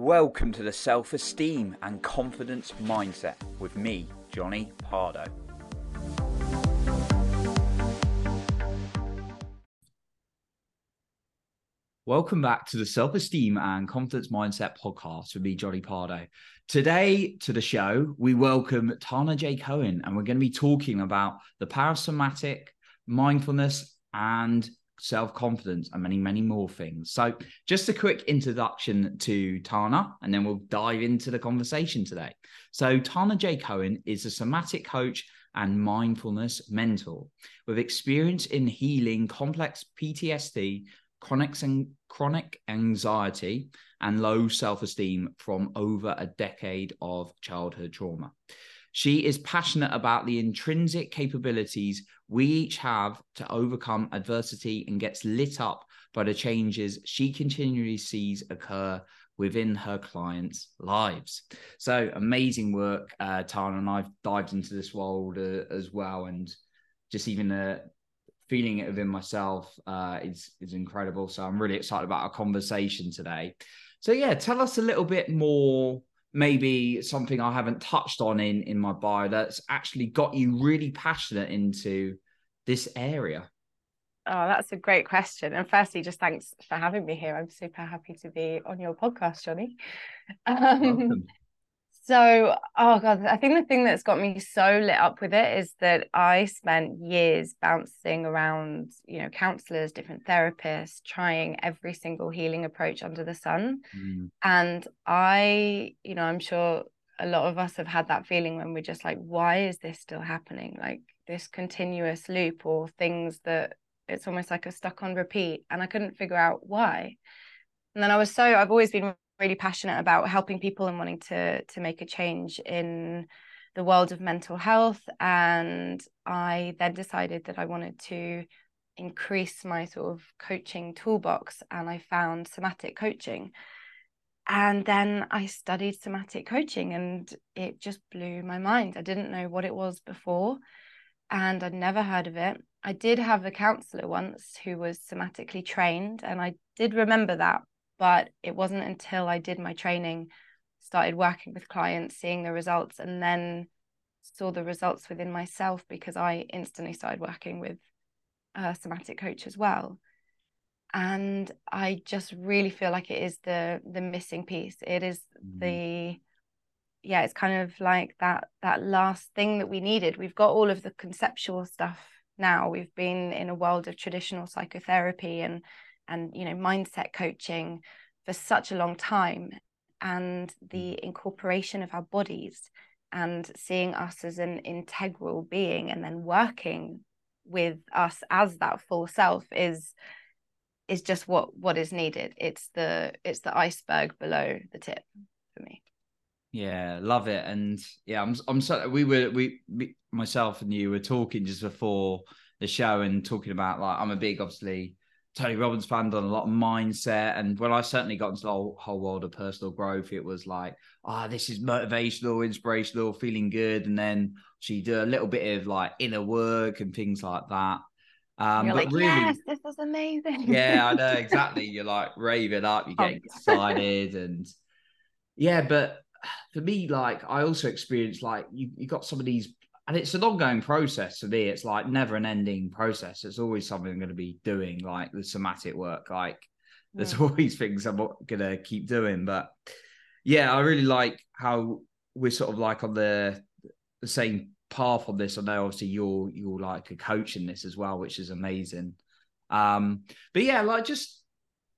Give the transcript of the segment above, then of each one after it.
Welcome to the Self Esteem and Confidence Mindset with me, Johnny Pardo. Welcome back to the Self Esteem and Confidence Mindset podcast with me, Johnny Pardo. Today, to the show, we welcome Tana J. Cohen, and we're going to be talking about the parasomatic, mindfulness, and self confidence, and many, many more things. So, just a quick introduction to Tana, and then we'll dive into the conversation today. So, Tana J. Cohen is a somatic coach and mindfulness mentor with experience in healing complex PTSD chronic, chronic anxiety and low self esteem from over a decade of childhood trauma. She is passionate about the intrinsic capabilities we each have to overcome adversity and gets lit up by the changes she continually sees occur within her clients' lives. So amazing work, uh, Tana, and I've dived into this world uh, as well, and just even uh, feeling it within myself uh, is is incredible. So I'm really excited about our conversation today. So yeah, tell us a little bit more. Maybe something I haven't touched on in in my bio that's actually got you really passionate into this area. Oh, that's a great question. And firstly, just thanks for having me here. I'm super happy to be on your podcast, Johnny. Um, so, oh God, I think the thing that's got me so lit up with it is that I spent years bouncing around, you know, counselors, different therapists, trying every single healing approach under the sun. Mm. And I, you know, I'm sure a lot of us have had that feeling when we're just like, why is this still happening? Like this continuous loop or things that it's almost like a stuck on repeat. And I couldn't figure out why. And then I was so, I've always been really passionate about helping people and wanting to to make a change in the world of mental health and i then decided that i wanted to increase my sort of coaching toolbox and i found somatic coaching and then i studied somatic coaching and it just blew my mind i didn't know what it was before and i'd never heard of it i did have a counselor once who was somatically trained and i did remember that but it wasn't until I did my training, started working with clients, seeing the results, and then saw the results within myself because I instantly started working with a somatic coach as well. And I just really feel like it is the the missing piece. It is mm-hmm. the yeah, it's kind of like that that last thing that we needed. We've got all of the conceptual stuff now. We've been in a world of traditional psychotherapy and and you know mindset coaching for such a long time and the mm. incorporation of our bodies and seeing us as an integral being and then working with us as that full self is is just what what is needed it's the it's the iceberg below the tip for me yeah love it and yeah i'm i'm so we were we, we myself and you were talking just before the show and talking about like i'm a big obviously Tony Robbins fan, done a lot of mindset. And when I certainly got into the whole, whole world of personal growth, it was like, ah, oh, this is motivational, inspirational, feeling good. And then she do a little bit of like inner work and things like that. Um, You're like, really, yes, this is amazing. yeah, I know exactly. You're like raving up, you're getting oh. excited, and yeah. But for me, like I also experienced like you, you got some of these and it's an ongoing process for me. It's like never an ending process. It's always something I'm going to be doing, like the somatic work. Like there's yeah. always things I'm going to keep doing. But yeah, I really like how we're sort of like on the the same path on this. I know obviously you're you're like a coach in this as well, which is amazing. Um, but yeah, like just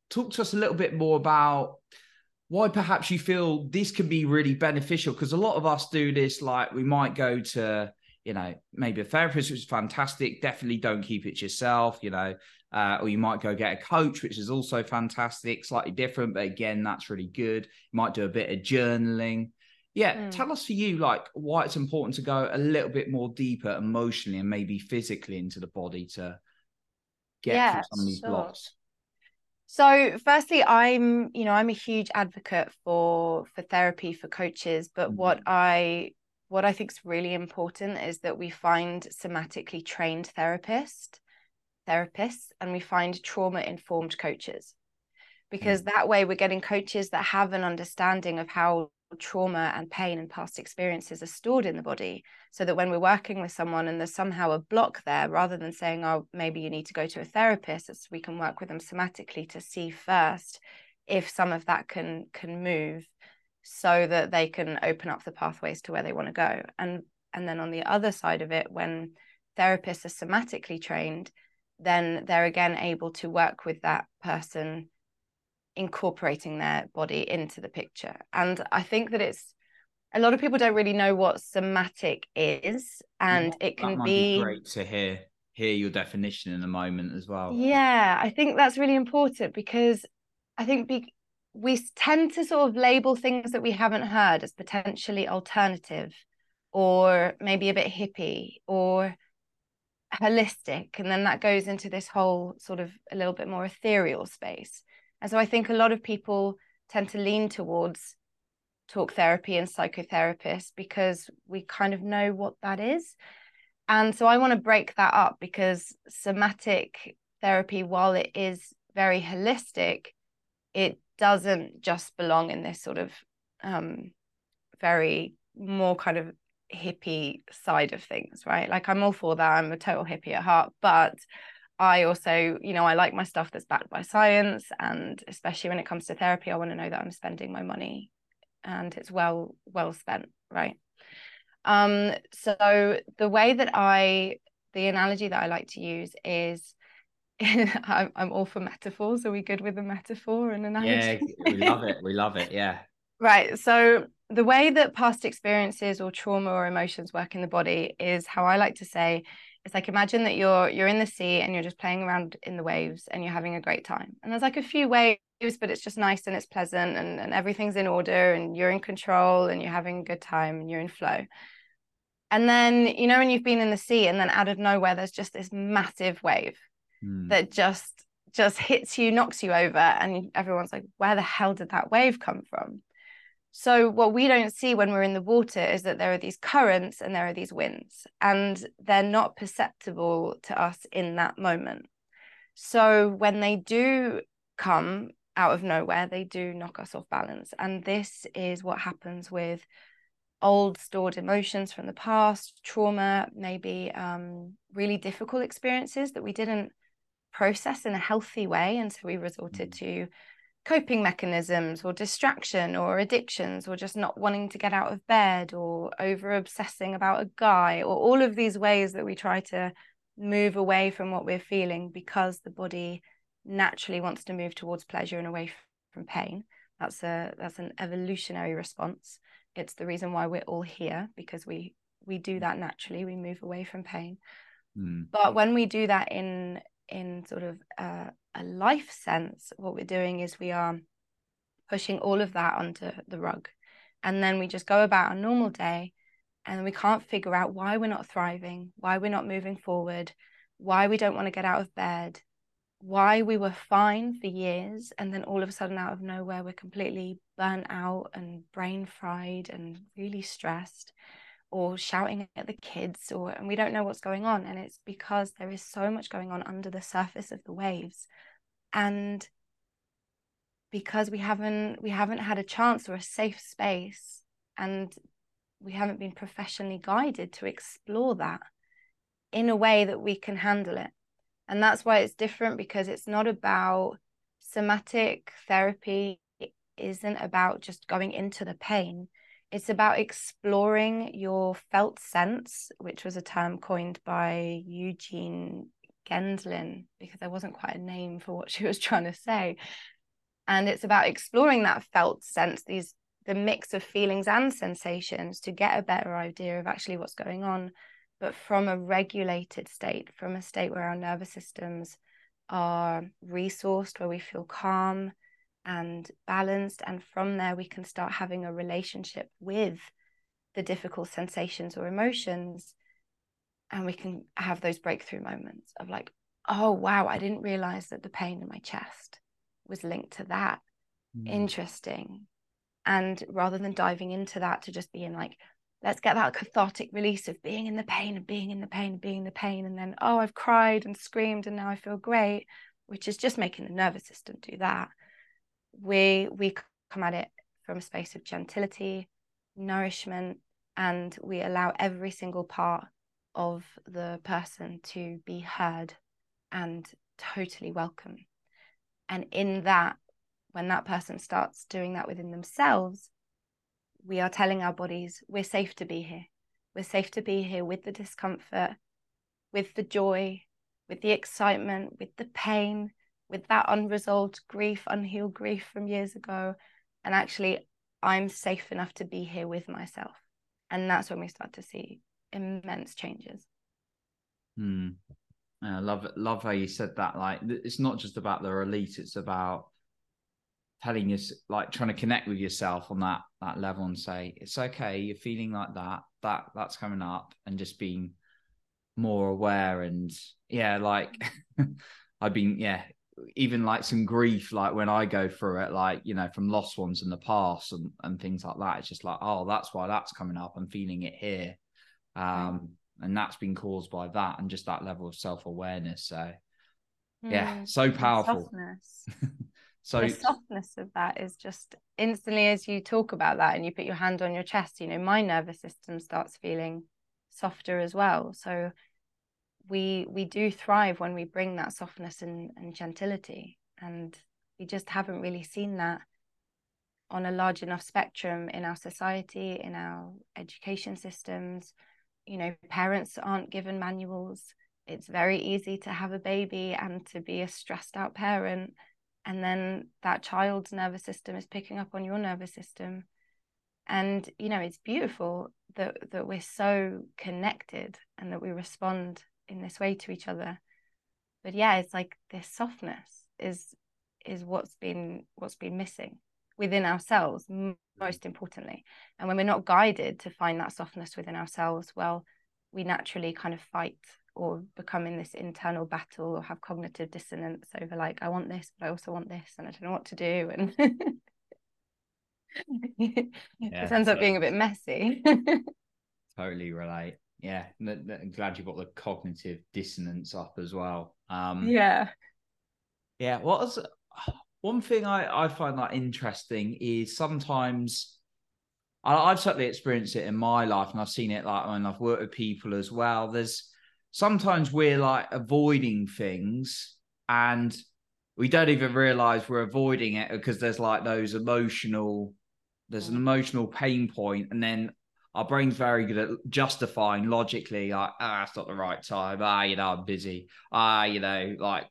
talk to us a little bit more about why perhaps you feel this can be really beneficial because a lot of us do this like we might go to you know, maybe a therapist, which is fantastic. Definitely don't keep it yourself, you know, uh, or you might go get a coach, which is also fantastic, slightly different, but again, that's really good. You might do a bit of journaling. Yeah, mm. tell us for you, like, why it's important to go a little bit more deeper emotionally and maybe physically into the body to get yeah, through some of these sure. blocks. So, firstly, I'm, you know, I'm a huge advocate for for therapy for coaches, but mm-hmm. what I what I think is really important is that we find somatically trained therapists, therapists, and we find trauma informed coaches. because that way we're getting coaches that have an understanding of how trauma and pain and past experiences are stored in the body so that when we're working with someone and there's somehow a block there rather than saying oh maybe you need to go to a therapist we can work with them somatically to see first if some of that can can move so that they can open up the pathways to where they want to go. And and then on the other side of it when therapists are somatically trained then they're again able to work with that person incorporating their body into the picture. And I think that it's a lot of people don't really know what somatic is, and yeah, it can be... be great to hear hear your definition in a moment as well. Yeah, I think that's really important because I think be, we tend to sort of label things that we haven't heard as potentially alternative or maybe a bit hippie or holistic and then that goes into this whole sort of a little bit more ethereal space and so I think a lot of people tend to lean towards talk therapy and psychotherapists because we kind of know what that is. And so I want to break that up because somatic therapy, while it is very holistic, it doesn't just belong in this sort of um, very more kind of hippie side of things, right? Like I'm all for that. I'm a total hippie at heart, but I also, you know, I like my stuff that's backed by science. And especially when it comes to therapy, I want to know that I'm spending my money and it's well, well spent, right? Um, so the way that I, the analogy that I like to use is I'm, I'm all for metaphors. Are we good with a metaphor and analogy? Yeah, we love it. We love it. Yeah. Right. So the way that past experiences or trauma or emotions work in the body is how I like to say it's like imagine that you're you're in the sea and you're just playing around in the waves and you're having a great time. And there's like a few waves but it's just nice and it's pleasant and, and everything's in order and you're in control and you're having a good time and you're in flow. And then you know when you've been in the sea and then out of nowhere there's just this massive wave mm. that just just hits you knocks you over and everyone's like where the hell did that wave come from so, what we don't see when we're in the water is that there are these currents and there are these winds, and they're not perceptible to us in that moment. So, when they do come out of nowhere, they do knock us off balance. And this is what happens with old stored emotions from the past, trauma, maybe um, really difficult experiences that we didn't process in a healthy way. And so we resorted mm. to coping mechanisms or distraction or addictions or just not wanting to get out of bed or over obsessing about a guy or all of these ways that we try to move away from what we're feeling because the body naturally wants to move towards pleasure and away from pain. That's a that's an evolutionary response. It's the reason why we're all here because we we do that naturally. We move away from pain. Mm. but when we do that in in sort of uh, a life sense, what we're doing is we are pushing all of that onto the rug. And then we just go about our normal day and we can't figure out why we're not thriving, why we're not moving forward, why we don't want to get out of bed, why we were fine for years. And then all of a sudden, out of nowhere, we're completely burnt out and brain fried and really stressed or shouting at the kids or and we don't know what's going on and it's because there is so much going on under the surface of the waves. And because we haven't we haven't had a chance or a safe space and we haven't been professionally guided to explore that in a way that we can handle it. And that's why it's different because it's not about somatic therapy it isn't about just going into the pain it's about exploring your felt sense, which was a term coined by Eugene Gendlin, because there wasn't quite a name for what she was trying to say. And it's about exploring that felt sense, these the mix of feelings and sensations to get a better idea of actually what's going on, but from a regulated state, from a state where our nervous systems are resourced, where we feel calm, and balanced. And from there, we can start having a relationship with the difficult sensations or emotions. And we can have those breakthrough moments of like, oh, wow, I didn't realize that the pain in my chest was linked to that. Mm. Interesting. And rather than diving into that to just being like, let's get that cathartic release of being in the pain and being in the pain and being in the pain. And then, oh, I've cried and screamed and now I feel great, which is just making the nervous system do that we we come at it from a space of gentility nourishment and we allow every single part of the person to be heard and totally welcome. And in that when that person starts doing that within themselves we are telling our bodies we're safe to be here. We're safe to be here with the discomfort with the joy with the excitement with the pain with that unresolved grief, unhealed grief from years ago. And actually, I'm safe enough to be here with myself. And that's when we start to see immense changes. Hmm. I love it. Love how you said that. Like, it's not just about the release; it's about telling you, like, trying to connect with yourself on that that level and say, "It's okay. You're feeling like that. That that's coming up," and just being more aware. And yeah, like, I've been yeah even like some grief like when i go through it like you know from lost ones in the past and, and things like that. It's just like oh that's why that's coming up. I'm feeling it here. Um and that's been caused by that and just that level of self-awareness. So mm. yeah so powerful. so the softness of that is just instantly as you talk about that and you put your hand on your chest you know my nervous system starts feeling softer as well. So we we do thrive when we bring that softness and, and gentility and we just haven't really seen that on a large enough spectrum in our society in our education systems. You know parents aren't given manuals. It's very easy to have a baby and to be a stressed out parent and then that child's nervous system is picking up on your nervous system. And you know it's beautiful that that we're so connected and that we respond in this way to each other. But yeah it's like this softness is is what's been what's been missing within ourselves most importantly. And when we're not guided to find that softness within ourselves well we naturally kind of fight or become in this internal battle or have cognitive dissonance over like i want this but i also want this and i don't know what to do and yeah, it ends up being a bit messy. Totally relate yeah, I'm glad you got the cognitive dissonance up as well. Um, yeah, yeah. What was one thing I I find that interesting is sometimes I, have certainly experienced it in my life, and I've seen it like when I've worked with people as well. There's sometimes we're like avoiding things and we don't even realize we're avoiding it because there's like those emotional there's an emotional pain point and then our brain's very good at justifying logically, like, ah, it's not the right time. Ah, you know, I'm busy. Ah, you know, like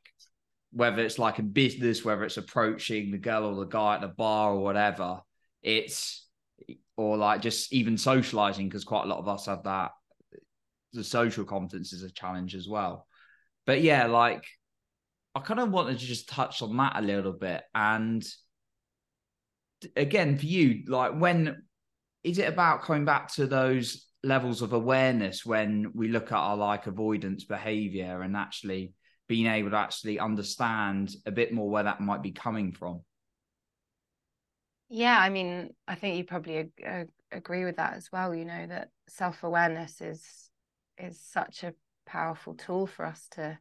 whether it's like a business, whether it's approaching the girl or the guy at the bar or whatever, it's or like just even socializing because quite a lot of us have that. The social competence is a challenge as well. But yeah, like I kind of wanted to just touch on that a little bit. And again, for you, like when is it about coming back to those levels of awareness when we look at our like avoidance behavior and actually being able to actually understand a bit more where that might be coming from? Yeah i mean i think you probably ag- ag- agree with that as well you know that self-awareness is is such a powerful tool for us to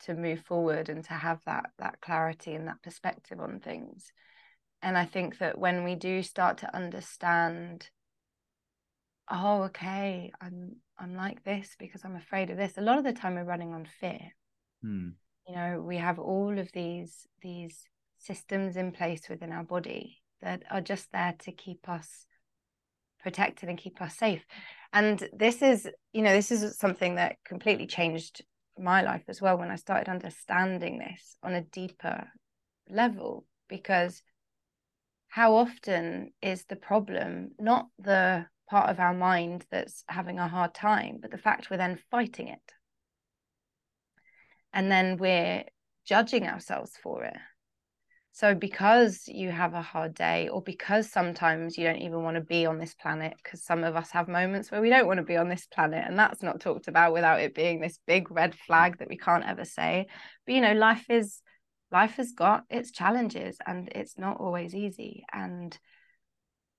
to move forward and to have that that clarity and that perspective on things and i think that when we do start to understand oh okay i'm i'm like this because i'm afraid of this a lot of the time we're running on fear hmm. you know we have all of these these systems in place within our body that are just there to keep us protected and keep us safe and this is you know this is something that completely changed my life as well when i started understanding this on a deeper level because how often is the problem not the part of our mind that's having a hard time, but the fact we're then fighting it. And then we're judging ourselves for it. So, because you have a hard day, or because sometimes you don't even want to be on this planet, because some of us have moments where we don't want to be on this planet, and that's not talked about without it being this big red flag that we can't ever say. But you know, life is life has got its challenges and it's not always easy. And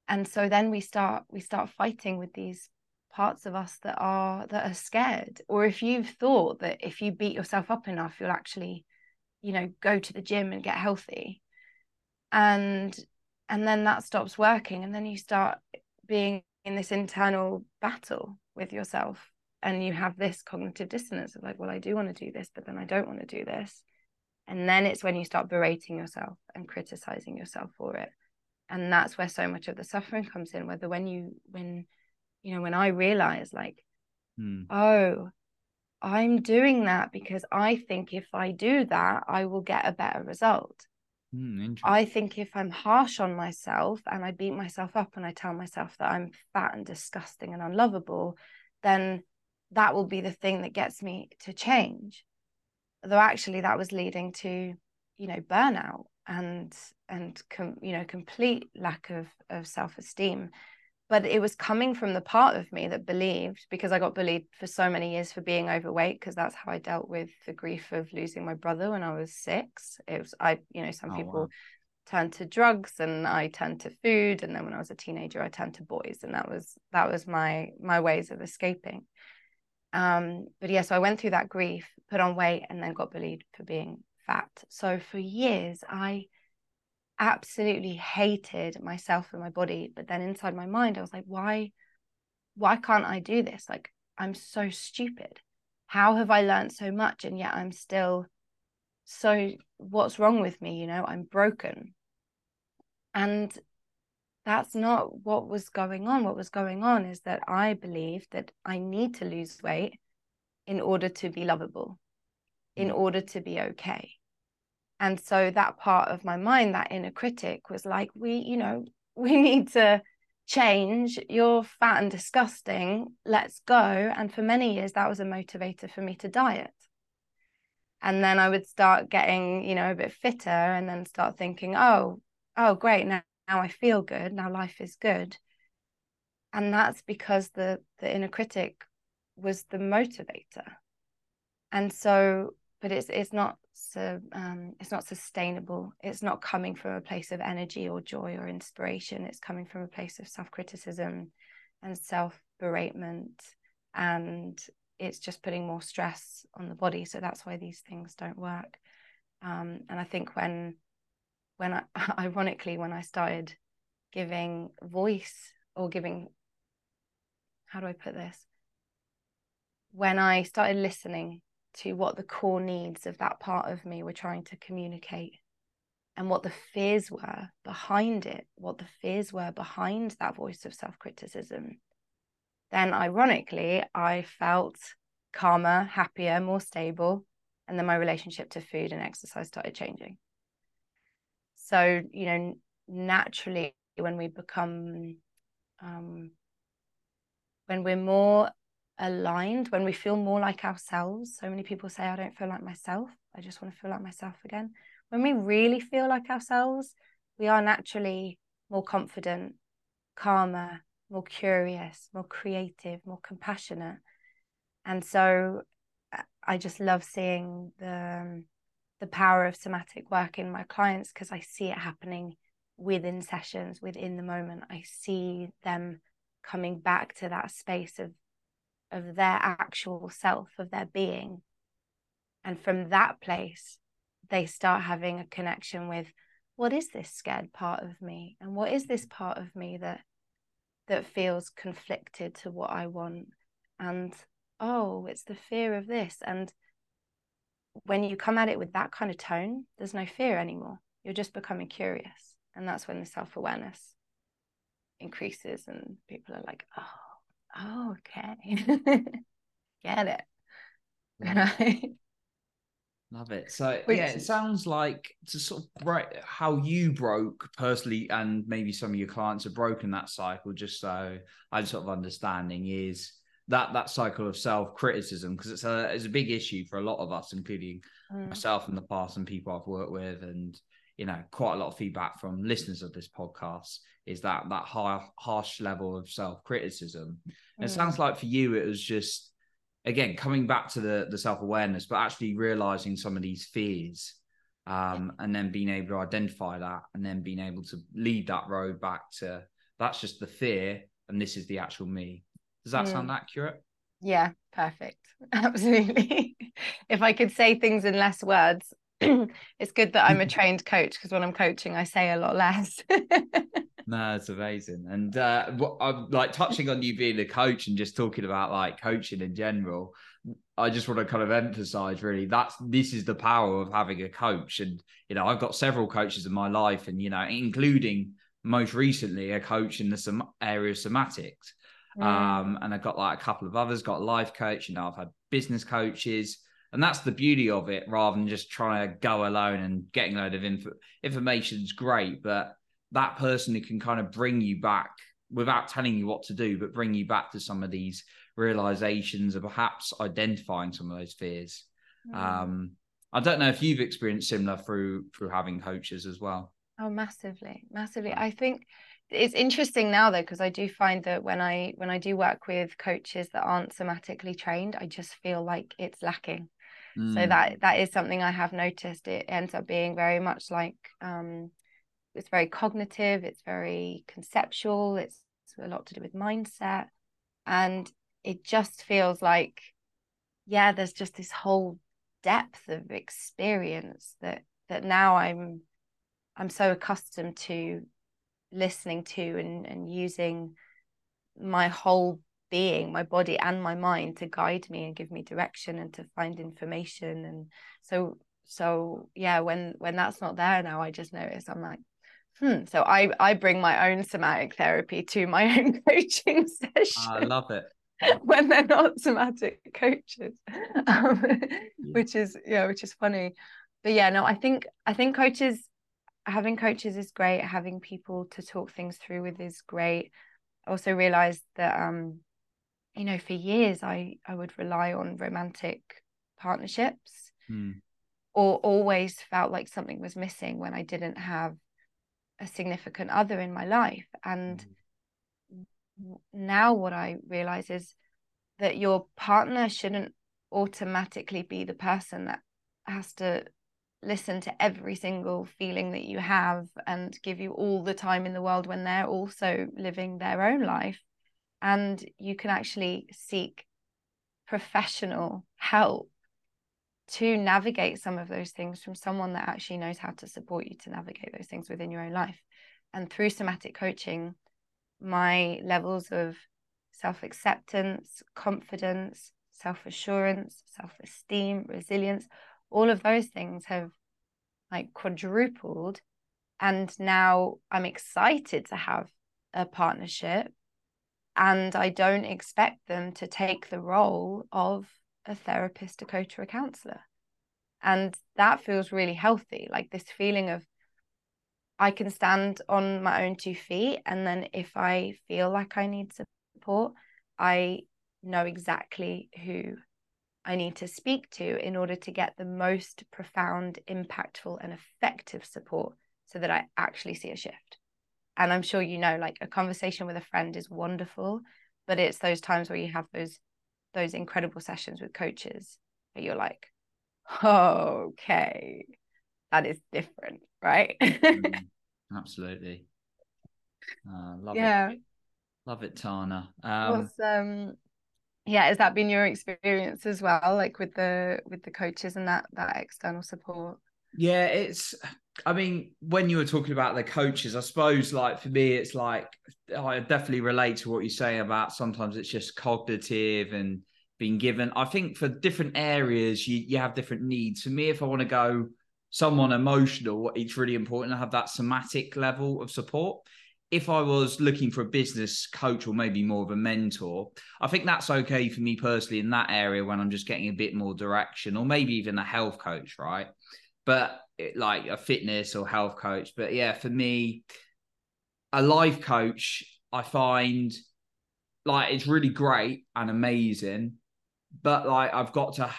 and so then we start we start fighting with these parts of us that are that are scared. Or if you've thought that if you beat yourself up enough you'll actually you know go to the gym and get healthy. And and then that stops working and then you start being in this internal battle with yourself and you have this cognitive dissonance of like well I do want to do this but then I don't want to do this and then it's when you start berating yourself and criticizing yourself for it. And that's where so much of the suffering comes in whether when you when you know when i realize like hmm. oh i'm doing that because i think if i do that i will get a better result. Hmm, i think if i'm harsh on myself and i beat myself up and i tell myself that i'm fat and disgusting and unlovable then that will be the thing that gets me to change though actually that was leading to you know burnout and and com, you know complete lack of of self-esteem. But it was coming from the part of me that believed because i got bullied for so many years for being overweight because that's how i dealt with the grief of losing my brother when i was six. It was i you know some oh, people wow. turned to drugs and i turned to food and then when i was a teenager i turned to boys and that was that was my my ways of escaping um but yeah so i went through that grief put on weight and then got bullied for being fat. So for years, I absolutely hated myself and my body. But then inside my mind, I was like, why, why can't I do this? Like, I'm so stupid. How have I learned so much? And yet I'm still so, what's wrong with me? You know, I'm broken. And that's not what was going on. What was going on is that I believed that I need to lose weight in order to be lovable, in order to be okay. And so that part of my mind that inner critic was like we you know we need to change. You're fat and disgusting. Let's go. And for many years that was a motivator for me to diet. And then i would start getting you know a bit fitter and then start thinking oh oh great now, now i feel good now life is good. And that's because the the inner critic was the motivator. And so but it's it's not so um, it's not sustainable. It's not coming from a place of energy or joy or inspiration. It's coming from a place of self-criticism and self-beratement. And it's just putting more stress on the body. So that's why these things don't work. Um, and i think when when I, ironically when i started giving voice or giving how do i put this when i started listening to what the core needs of that part of me were trying to communicate and what the fears were behind it, what the fears were behind that voice of self criticism, then ironically, I felt calmer, happier, more stable. And then my relationship to food and exercise started changing. So, you know, naturally, when we become, um, when we're more aligned, when we feel more like ourselves. So many people say, I don't feel like myself. I just want to feel like myself again. When we really feel like ourselves, we are naturally more confident, calmer, more curious, more creative, more compassionate. And so I just love seeing the the power of somatic work in my clients because I see it happening within sessions, within the moment. I see them coming back to that space of of their actual self, of their being. And from that place, they start having a connection with what is this scared part of me? And what is this part of me that that feels conflicted to what I want? And oh, it's the fear of this. And when you come at it with that kind of tone, there's no fear anymore. You're just becoming curious. And that's when the self awareness increases and people are like, oh, oh, okay. Get it. Right. Love it. So Which, yeah, it sounds like to sort of right how you broke personally, and maybe some of your clients have broken that cycle. Just so I'm sort of understanding is that that cycle of self criticism because it's a it's a big issue for a lot of us, including mm. myself in the past and people I've worked with, and you know quite a lot of feedback from listeners of this podcast is that that high harsh level of self criticism. Mm. It sounds like for you it was just again coming back to the the self awareness, but actually realizing some of these fears. Um, and then being able to identify that and then being able to lead that road back to that's just the fear and this is the actual me does that mm. sound accurate yeah perfect absolutely if i could say things in less words it's good that I'm a trained coach because when I'm coaching, I say a lot less. no, it's amazing. And uh, I'm like touching on you being a coach and just talking about like coaching in general. I just want to kind of emphasize really that's this is the power of having a coach. And you know, I've got several coaches in my life, and you know, including most recently a coach in the som- area of somatics. Mm. Um, and I've got like a couple of others, got a life coach, you know, I've had business coaches. And that's the beauty of it, rather than just trying to go alone and getting a load of info. Information is great, but that person who can kind of bring you back without telling you what to do, but bring you back to some of these realizations or perhaps identifying some of those fears. Mm. Um, I don't know if you've experienced similar through through having coaches as well. Oh, massively, massively. I think it's interesting now though because I do find that when I when I do work with coaches that aren't somatically trained, I just feel like it's lacking. Mm. So that that is something I have noticed. It ends up being very much like um, it's very cognitive, it's very conceptual, it's a lot to do with mindset, and it just feels like yeah, there's just this whole depth of experience that that now I'm I'm so accustomed to listening to and, and using my whole being, my body and my mind to guide me and give me direction and to find information. And so so yeah, when when that's not there now, I just notice I'm like, hmm. So I I bring my own somatic therapy to my own coaching session. I love it. when they're not somatic coaches. Um, which is yeah, which is funny. But yeah, no, I think I think coaches having coaches is great having people to talk things through with is great I also realized that um you know for years i i would rely on romantic partnerships mm. or always felt like something was missing when i didn't have a significant other in my life and mm. now what i realize is that your partner shouldn't automatically be the person that has to listen to every single feeling that you have and give you all the time in the world when they're also living their own life. And you can actually seek professional help to navigate some of those things from someone that actually knows how to support you to navigate those things within your own life. And through somatic coaching my levels of self-acceptance confidence self-assurance self-esteem resilience all of those things have like quadrupled and now i'm excited to have a partnership and i don't expect them to take the role of a therapist a coach or a counselor. And that feels really healthy like this feeling of i can stand on my own two feet and then if i feel like i need support i know exactly who I need to speak to in order to get the most profound, impactful, and effective support so that I actually see a shift. And I'm sure you know, like a conversation with a friend is wonderful, but it's those times where you have those those incredible sessions with coaches where you're like, oh, okay, that is different, right? mm, absolutely. Uh, love yeah. it. Love it, Tana. Um, What's um yeah has that been your experience as well like with the with the coaches and that that external support? Yeah it's i mean when you were talking about the coaches i suppose like for me it's like i definitely relate to what you're saying about sometimes it's just cognitive and being given. I think for different areas you, you have different needs. For me if i want to go someone emotional it's really important to have that somatic level of support if I was looking for a business coach or maybe more of a mentor, I think that's okay for me personally in that area when I'm just getting a bit more direction, or maybe even a health coach, right? But it, like a fitness or health coach. But yeah, for me, a life coach, I find like it's really great and amazing, but like I've got to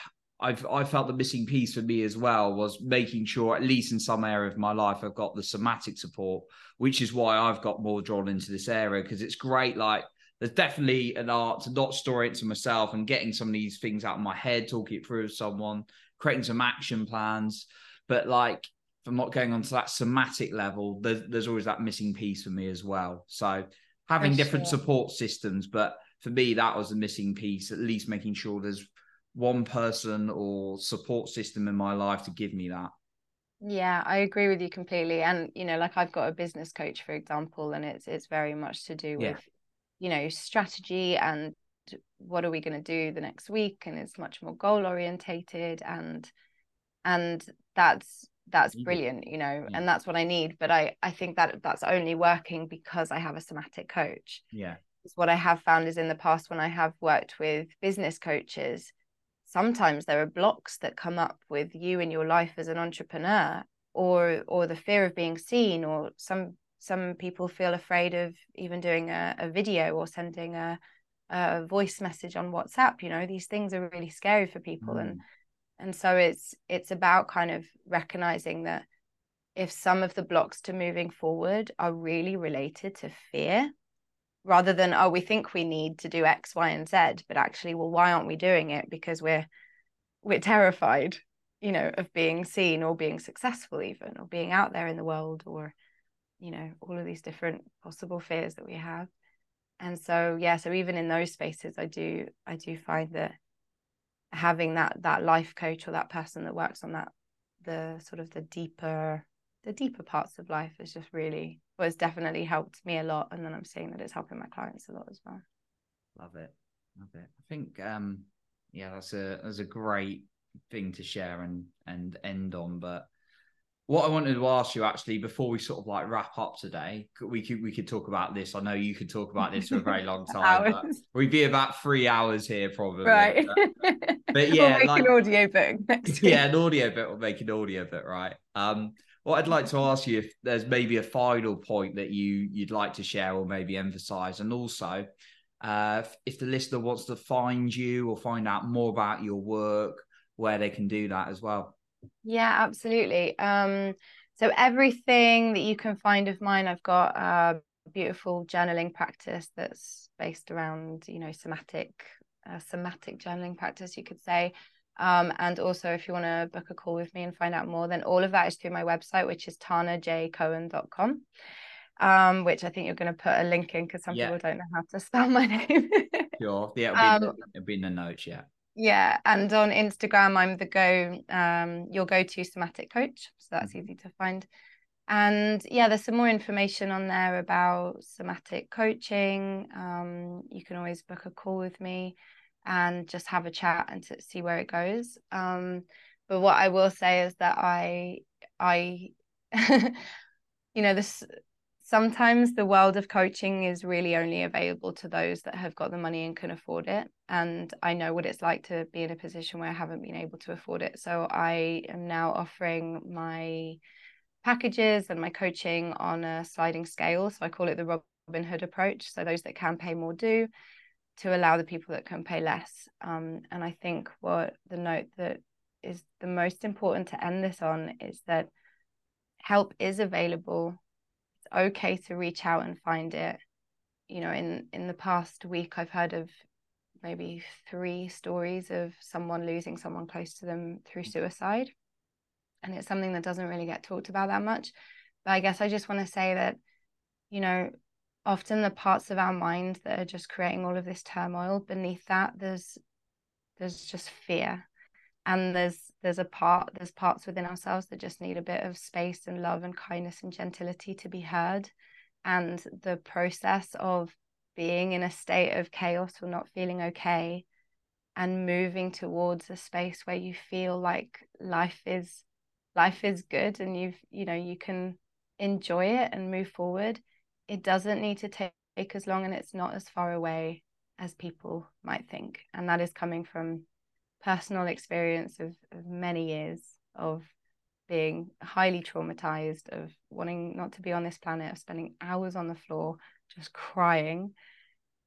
I've I felt the missing piece for me as well was making sure at least in some area of my life I've got the somatic support, which is why I've got more drawn into this area because it's great. Like there's definitely an art to not store it to myself and getting some of these things out of my head, talking it through with someone, creating some action plans. But like if I'm not going on to that somatic level, there's, there's always that missing piece for me as well. So having different sure. support systems, but for me that was the missing piece. At least making sure there's one person or support system in my life to give me that. Yeah, I agree with you completely. And you know, like I've got a business coach, for example, and it's it's very much to do with, you know, strategy and what are we going to do the next week, and it's much more goal orientated and and that's that's brilliant you know yeah. and that's what i need but i i think that that's only working because i have a somatic coach yeah what i have found is in the past when i have worked with business coaches sometimes there are blocks that come up with you in your life as an entrepreneur or or the fear of being seen or some some people feel afraid of even doing a, a video or sending a, a voice message on whatsapp you know these things are really scary for people mm. and and so it's it's about kind of recognizing that if some of the blocks to moving forward are really related to fear rather than oh we think we need to do x y and z but actually well why aren't we doing it? Because we're we're terrified you know of being seen or being successful even or being out there in the world or you know all of these different possible fears that we have. And so yeah so even in those spaces i do i do find that having that that life coach or that person that works on that the sort of the deeper the deeper parts of life is just really was definitely helped me a lot and then i'm seeing that it's helping my clients a lot as well love it love it i think um yeah that's a that's a great thing to share and and end on but what I wanted to ask you actually before we sort of like wrap up today, we could we could talk about this. I know you could talk about this for a very long time. we'd be about three hours here probably. Right. But, but yeah, we'll like, an audio book. yeah, an audio book will make an audio book, right? Um, what I'd like to ask you if there's maybe a final point that you you'd like to share or maybe emphasize, and also uh, if the listener wants to find you or find out more about your work, where they can do that as well. Yeah, absolutely. Um, so everything that you can find of mine, I've got a beautiful journaling practice that's based around, you know, somatic, uh, somatic journaling practice, you could say. Um, and also, if you want to book a call with me and find out more, then all of that is through my website, which is tanajcohen.com, um, which I think you're going to put a link in because some yeah. people don't know how to spell my name. sure. Yeah, it'll be, um, it'll be in the notes. Yeah. Yeah, and on Instagram, I'm the go um your go to somatic coach, so that's mm-hmm. easy to find. And yeah, there's some more information on there about somatic coaching. Um, you can always book a call with me and just have a chat and to see where it goes. Um, but what I will say is that I I you know this sometimes the world of coaching is really only available to those that have got the money and can afford it. And I know what it's like to be in a position where I haven't been able to afford it. So I am now offering my packages and my coaching on a sliding scale. So I call it the Robin Hood approach. So those that can pay more do to allow the people that can pay less. Um, and I think what the note that is the most important to end this on is that help is available It's okay to reach out and find it you know in in the past week i've heard of maybe three stories of someone losing someone close to them through mm. suicide and it's something that doesn't really get talked about that much but i guess i just want to say that you know often the parts of our mind that are just creating all of this turmoil beneath that there's there's just fear. And there's there's a part there's parts within ourselves that just need a bit of space and love and kindness and gentility to be heard. And the process of being in a state of chaos or not feeling okay and moving towards a space where you feel like life is life is good and you've you know you can enjoy it and move forward it doesn't need to take as long and it's not as far away as people might think and that is coming from personal experience of, of many years of being highly traumatized, of wanting not to be on this planet, of spending hours on the floor just crying,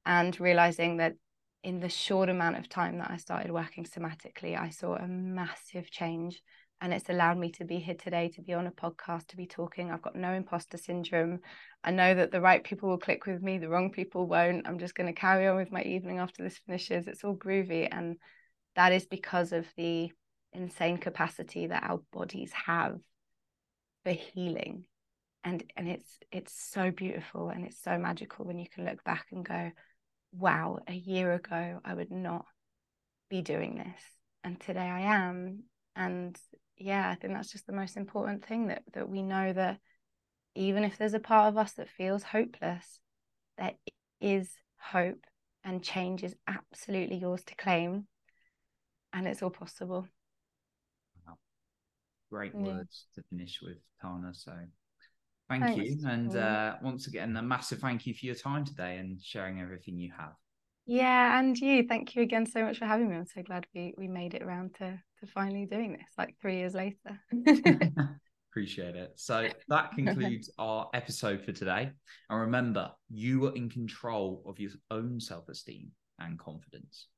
and realizing that in the short amount of time that I started working somatically, I saw a massive change. And it's allowed me to be here today, to be on a podcast, to be talking. I've got no imposter syndrome. I know that the right people will click with me, the wrong people won't. I'm just going to carry on with my evening after this finishes. It's all groovy. And that is because of the insane capacity that our bodies have for healing and and it's it's so beautiful and it's so magical when you can look back and go wow a year ago i would not be doing this and today i am and yeah, I think that's just the most important thing that that we know that even if there's a part of us that feels hopeless, there is hope and change is absolutely yours to claim and it's all possible. Wow. Great yeah. words to finish with, Tana. So thank Thanks. you. And uh, once again, a massive thank you for your time today and sharing everything you have. Yeah, and you. Thank you again so much for having me. I'm so glad we we made it around to to finally doing this, like three years later. Appreciate it. So that concludes our episode for today. And remember, you are in control of your own self esteem and confidence.